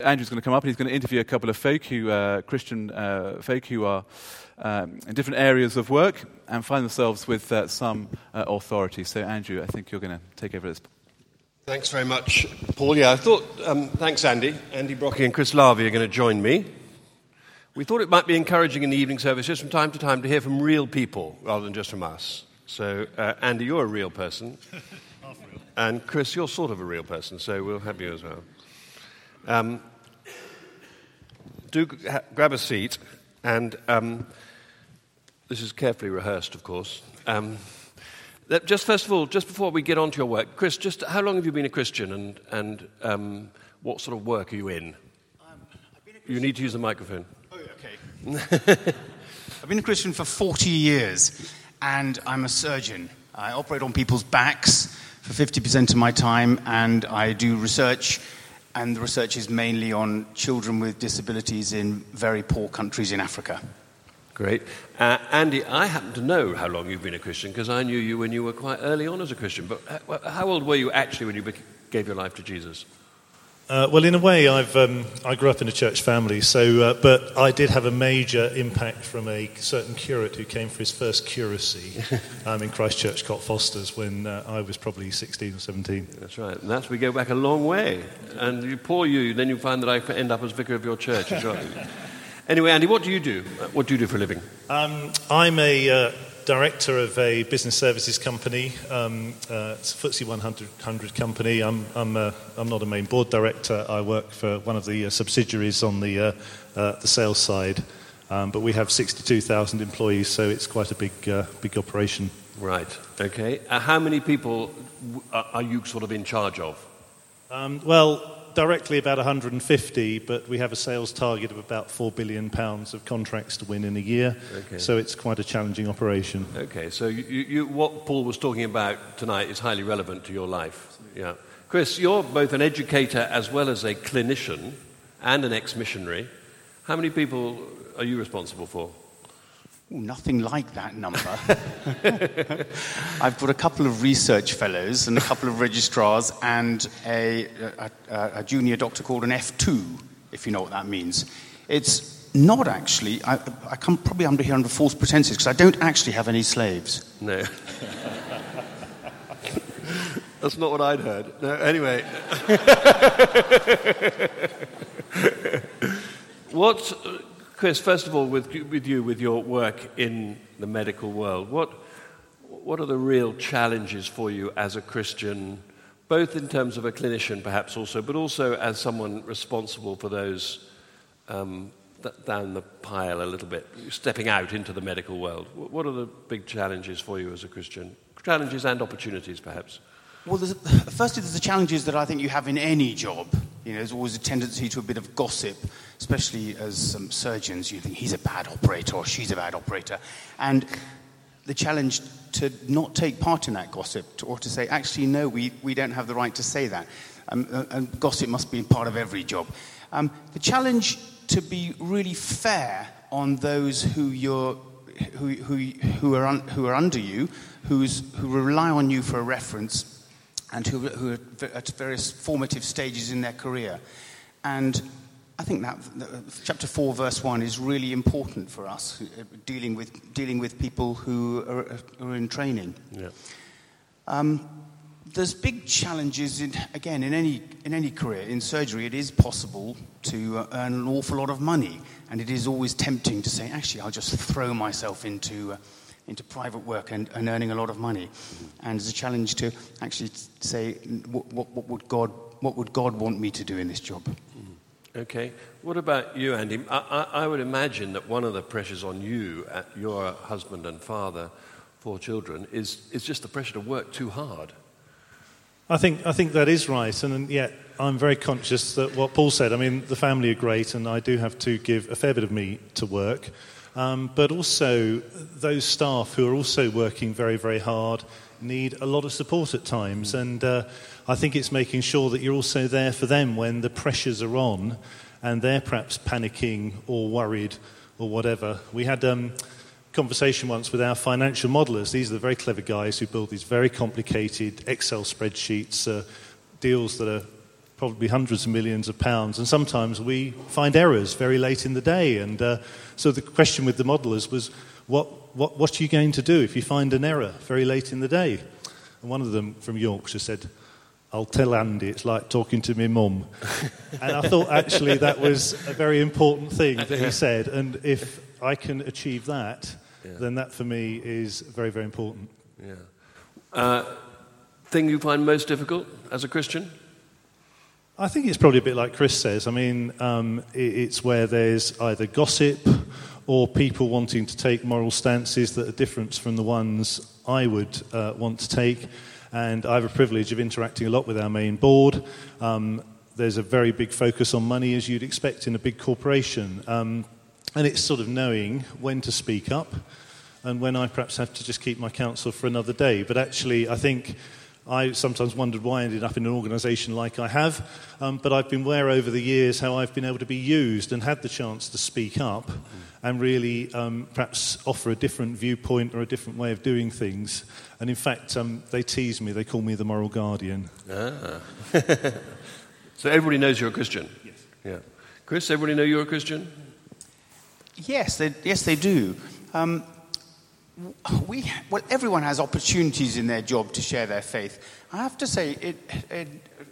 Andrew's going to come up and he's going to interview a couple of folk who, uh, Christian uh, folk who are um, in different areas of work and find themselves with uh, some uh, authority. So, Andrew, I think you're going to take over this. Thanks very much, Paul. Yeah, I thought, um, thanks, Andy. Andy Brockie and Chris Lavy are going to join me. We thought it might be encouraging in the evening service just from time to time to hear from real people rather than just from us. So, uh, Andy, you're a real person. and Chris, you're sort of a real person, so we'll have you as well. Um, do ha- grab a seat, and um, this is carefully rehearsed, of course. Um, just first of all, just before we get on to your work, Chris, just how long have you been a Christian, and, and um, what sort of work are you in? Um, you need to use the microphone. Oh, okay. I've been a Christian for 40 years, and I'm a surgeon. I operate on people's backs for 50% of my time, and I do research and the research is mainly on children with disabilities in very poor countries in Africa. Great. Uh, Andy, I happen to know how long you've been a Christian because I knew you when you were quite early on as a Christian. But uh, how old were you actually when you gave your life to Jesus? Uh, well, in a way, I've, um, I grew up in a church family, so, uh, but I did have a major impact from a certain curate who came for his first curacy um, in Christchurch, Cockfosters, when uh, I was probably 16 or 17. That's right, and that's we go back a long way. And you, poor you, then you find that I end up as vicar of your church. anyway, Andy, what do you do? What do you do for a living? Um, I'm a uh, director of a business services company. Um, uh, it's a FTSE 100 company. I'm, I'm, uh, I'm, not a main board director. I work for one of the uh, subsidiaries on the, uh, uh, the sales side. Um, but we have 62,000 employees, so it's quite a big, uh, big operation. Right, okay. how many people are you sort of in charge of? Um, well, directly about 150, but we have a sales target of about 4 billion pounds of contracts to win in a year. Okay. So it's quite a challenging operation. Okay, so you, you, what Paul was talking about tonight is highly relevant to your life. Yeah. Chris, you're both an educator as well as a clinician and an ex-missionary. How many people are you responsible for? Nothing like that number. I've got a couple of research fellows and a couple of registrars and a, a, a, junior doctor called an F2, if you know what that means. It's not actually, I, I come probably under here under false pretenses because I don't actually have any slaves. No. That's not what I'd heard. No, anyway. what Chris, first of all, with, with you, with your work in the medical world, what, what are the real challenges for you as a Christian, both in terms of a clinician, perhaps also, but also as someone responsible for those um, down the pile a little bit, stepping out into the medical world? What are the big challenges for you as a Christian? Challenges and opportunities, perhaps. Well, there's, firstly, there's the challenges that I think you have in any job. You know, there's always a tendency to a bit of gossip, especially as surgeons. You think he's a bad operator or she's a bad operator. And the challenge to not take part in that gossip, or to say, actually, no, we, we don't have the right to say that. Um, uh, and gossip must be part of every job. Um, the challenge to be really fair on those who, you're, who, who, who, are, un, who are under you, who's, who rely on you for a reference and who, who, are at various formative stages in their career. And I think that, chapter 4, verse 1 is really important for us, uh, dealing with, dealing with people who are, are in training. Yeah. Um, there's big challenges, in, again, in any, in any career. In surgery, it is possible to uh, earn an awful lot of money, and it is always tempting to say, actually, I'll just throw myself into. Uh, into private work and, and earning a lot of money. Mm-hmm. And it's a challenge to actually say, what, what, what, would God, what would God want me to do in this job? Mm-hmm. Okay. What about you, Andy? I, I, I would imagine that one of the pressures on you, at your husband and father, four children, is, is just the pressure to work too hard. I think, I think that is right, and yet I'm very conscious that what Paul said, I mean, the family are great, and I do have to give a fair bit of me to work. Um, but also, those staff who are also working very, very hard need a lot of support at times. And uh, I think it's making sure that you're also there for them when the pressures are on and they're perhaps panicking or worried or whatever. We had a um, conversation once with our financial modelers. These are the very clever guys who build these very complicated Excel spreadsheets, uh, deals that are probably hundreds of millions of pounds, and sometimes we find errors very late in the day. And uh, so the question with the modelers was, what, what, what are you going to do if you find an error very late in the day? And one of them from Yorkshire said, I'll tell Andy it's like talking to my mum. and I thought actually that was a very important thing that he said. And if I can achieve that, yeah. then that for me is very, very important. Yeah. Uh, thing you find most difficult as a Christian? I think it's probably a bit like Chris says. I mean, um, it, it's where there's either gossip or people wanting to take moral stances that are different from the ones I would uh, want to take. And I have a privilege of interacting a lot with our main board. Um, there's a very big focus on money, as you'd expect in a big corporation. Um, and it's sort of knowing when to speak up and when I perhaps have to just keep my counsel for another day. But actually, I think I sometimes wondered why I ended up in an organisation like I have, um, but I've been aware over the years how I've been able to be used and had the chance to speak up and really um, perhaps offer a different viewpoint or a different way of doing things. And in fact, um, they tease me, they call me the moral guardian. Ah. so everybody knows you're a Christian? Yes. Yeah. Chris, everybody know you're a Christian? Yes, they, yes, they do. Um, we, well, everyone has opportunities in their job to share their faith. I have to say, it, it,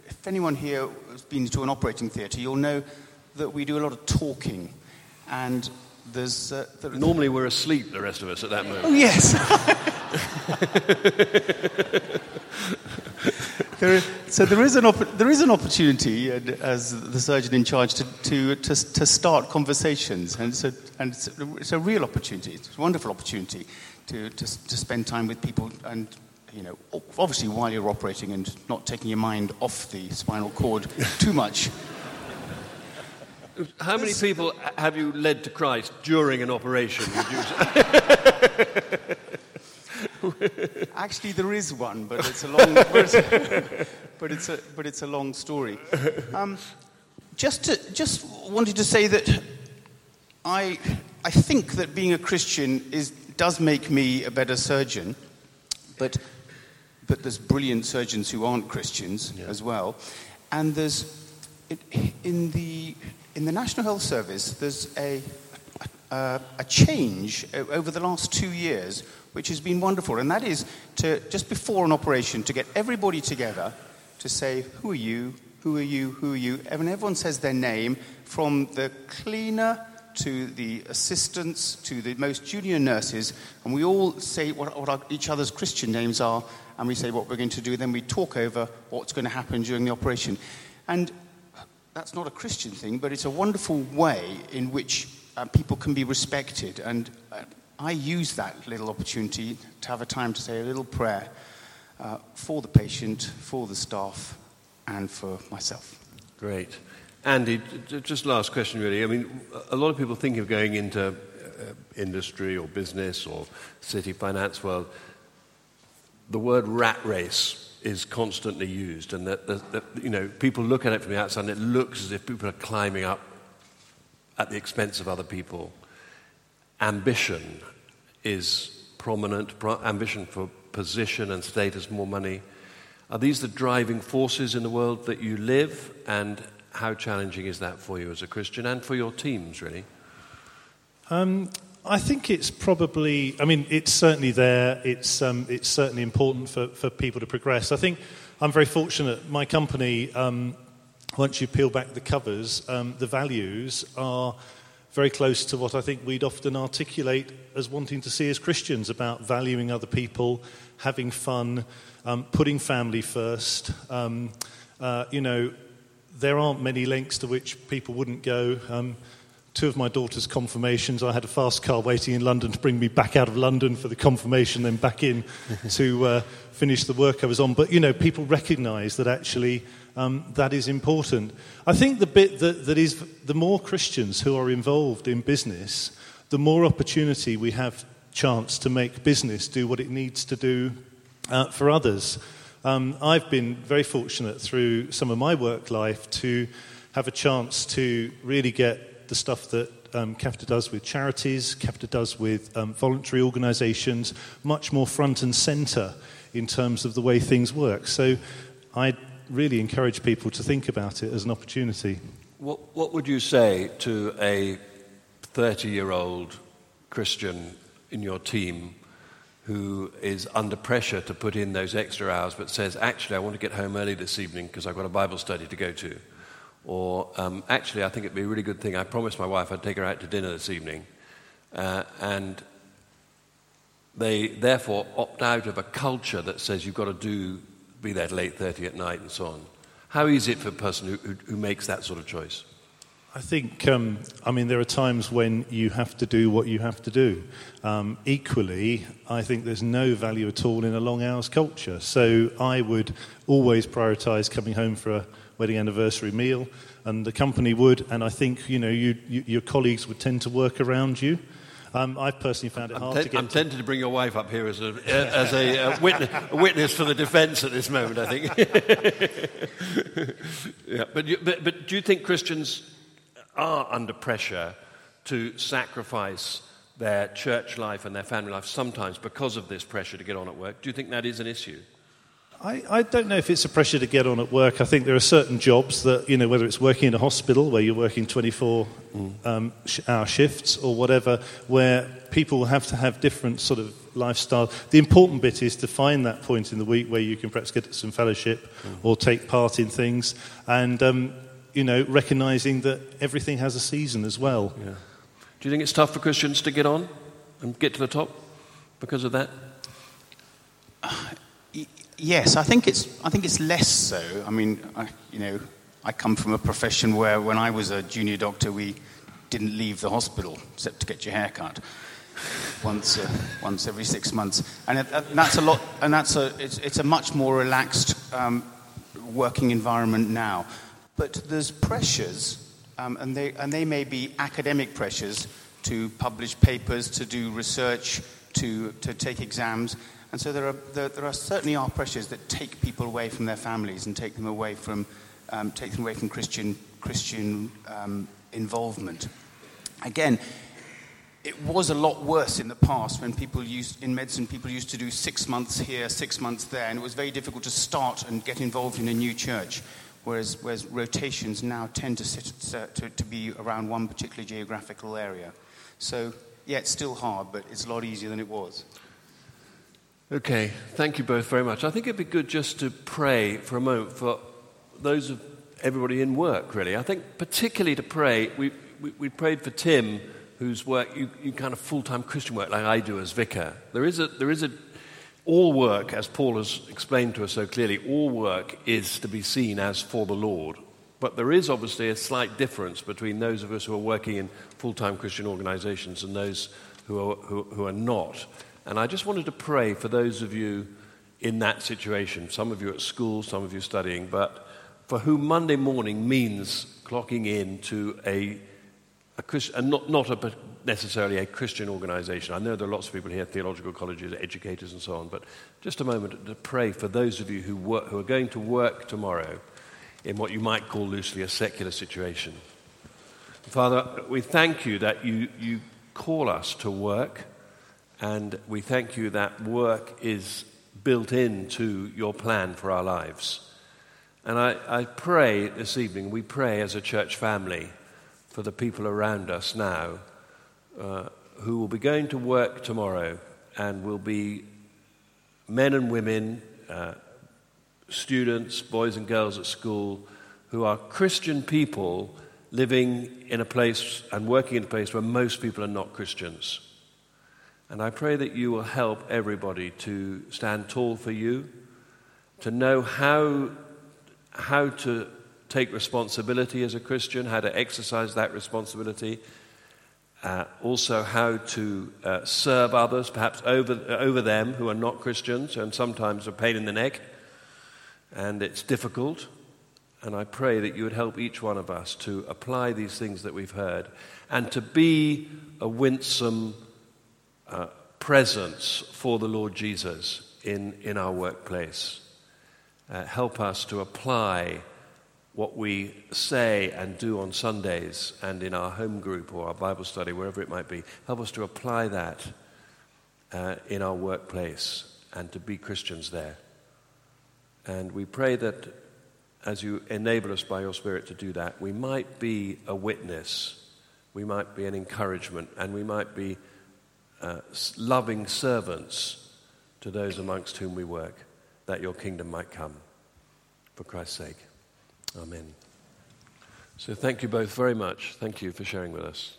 if anyone here has been to an operating theatre, you'll know that we do a lot of talking. And there's. Uh, there, Normally we're asleep, the rest of us, at that moment. Oh, yes. there, so there is, an op- there is an opportunity, uh, as the surgeon in charge, to, to, to, to start conversations. And, so, and it's, a, it's a real opportunity. It's a wonderful opportunity to, to, to spend time with people and you know, obviously while you're operating and not taking your mind off the spinal cord too much. How many people have you led to Christ during an operation? Actually, there is one, but it's a long, but it's a, but it's a, but it's a long story. Um, just, to, just wanted to say that I, I think that being a Christian is does make me a better surgeon, but, but there's brilliant surgeons who aren't Christians yeah. as well. And there's, it, in, the, in the National Health Service, there's a, a, a change over the last two years which has been wonderful. And that is to, just before an operation, to get everybody together to say, Who are you? Who are you? Who are you? And everyone says their name from the cleaner to the assistants, to the most junior nurses, and we all say what, what our, each other's Christian names are, and we say what we're going to do. Then we talk over what's going to happen during the operation. And that's not a Christian thing, but it's a wonderful way in which uh, people can be respected. And uh, I use that little opportunity to have a time to say a little prayer uh, for the patient, for the staff, and for myself. Great. Andy, just last question really. I mean, a lot of people think of going into uh, industry or business or city finance world. The word rat race is constantly used, and that, that, that, you know people look at it from the outside, and it looks as if people are climbing up at the expense of other people. Ambition is prominent. Pro- ambition for position and status, more money. Are these the driving forces in the world that you live? And how challenging is that for you as a Christian and for your teams, really? Um, I think it's probably, I mean, it's certainly there. It's, um, it's certainly important for, for people to progress. I think I'm very fortunate. My company, um, once you peel back the covers, um, the values are very close to what I think we'd often articulate as wanting to see as Christians about valuing other people, having fun, um, putting family first. Um, uh, you know, there aren't many lengths to which people wouldn't go. Um, two of my daughter's confirmations, I had a fast car waiting in London to bring me back out of London for the confirmation, then back in to uh, finish the work I was on. But, you know, people recognize that actually um, that is important. I think the bit that, that is the more Christians who are involved in business, the more opportunity we have chance to make business do what it needs to do uh, for others. Um, I've been very fortunate through some of my work life to have a chance to really get the stuff that um, Capita does with charities, Capita does with um, voluntary organisations, much more front and centre in terms of the way things work. So I really encourage people to think about it as an opportunity. What, what would you say to a 30 year old Christian in your team who is under pressure to put in those extra hours but says, actually, I want to get home early this evening because I've got a Bible study to go to? Or, um, actually, I think it'd be a really good thing. I promised my wife I'd take her out to dinner this evening. Uh, and they therefore opt out of a culture that says you've got to do, be there till 8.30 at night and so on. How easy is it for a person who, who, who makes that sort of choice? I think, um, I mean, there are times when you have to do what you have to do. Um, equally, I think there's no value at all in a long hours culture. So I would always prioritize coming home for a wedding anniversary meal, and the company would, and I think, you know, you, you, your colleagues would tend to work around you. Um, I've personally found it I'm, hard to get. I'm tempted to bring your wife up here as a, as a, uh, witness, a witness for the defence at this moment, I think. yeah, but, you, but, but do you think Christians are under pressure to sacrifice their church life and their family life sometimes because of this pressure to get on at work? Do you think that is an issue? I, I don't know if it's a pressure to get on at work. I think there are certain jobs that, you know, whether it's working in a hospital where you're working 24 um, sh- hour shifts or whatever, where people have to have different sort of lifestyle. The important bit is to find that point in the week where you can perhaps get some fellowship or take part in things and, um, you know, recognizing that everything has a season as well. Yeah. Do you think it's tough for Christians to get on and get to the top because of that? Yes, I think it's. I think it's less so. I mean, I, you know, I come from a profession where, when I was a junior doctor, we didn't leave the hospital except to get your hair cut once, uh, once every six months, and, it, and that's a lot. And that's a. It's, it's a much more relaxed um, working environment now, but there's pressures, um, and they and they may be academic pressures to publish papers, to do research, to to take exams. And so there are, there, there are certainly are pressures that take people away from their families and take them away from, um, take them away from Christian, Christian um, involvement. Again, it was a lot worse in the past when people used, in medicine, people used to do six months here, six months there, and it was very difficult to start and get involved in a new church. Whereas, whereas rotations now tend to, sit, uh, to, to be around one particular geographical area. So, yeah, it's still hard, but it's a lot easier than it was. Okay, thank you both very much. I think it'd be good just to pray for a moment for those of everybody in work, really. I think particularly to pray, we, we, we prayed for Tim, whose work, you, you kind of full-time Christian work like I do as vicar. There is a, there is a, all work, as Paul has explained to us so clearly, all work is to be seen as for the Lord. But there is obviously a slight difference between those of us who are working in full-time Christian organizations and those who are, who, who are not. And I just wanted to pray for those of you in that situation, some of you at school, some of you studying, but for whom Monday morning means clocking in to a Christ, and not, not a, necessarily a Christian organization. I know there are lots of people here, theological colleges, educators, and so on, but just a moment to pray for those of you who, work, who are going to work tomorrow in what you might call loosely a secular situation. Father, we thank you that you, you call us to work. And we thank you that work is built into your plan for our lives. And I, I, pray this evening, we pray as a church family for the people around us now uh, who will be going to work tomorrow and will be men and women, uh, students, boys and girls at school, who are Christian people living in a place and working in a place where most people are not Christians. And I pray that you will help everybody to stand tall for you, to know how, how to take responsibility as a Christian, how to exercise that responsibility, uh, also how to uh, serve others, perhaps over, over them who are not Christians and sometimes a pain in the neck, and it's difficult. And I pray that you would help each one of us to apply these things that we've heard and to be a winsome, uh, presence for the Lord Jesus in, in our workplace. Uh, help us to apply what we say and do on Sundays and in our home group or our Bible study, wherever it might be. Help us to apply that uh, in our workplace and to be Christians there. And we pray that as you enable us by your Spirit to do that, we might be a witness, we might be an encouragement, and we might be uh, loving servants to those amongst whom we work, that your kingdom might come. For Christ's sake. Amen. So thank you both very much. Thank you for sharing with us.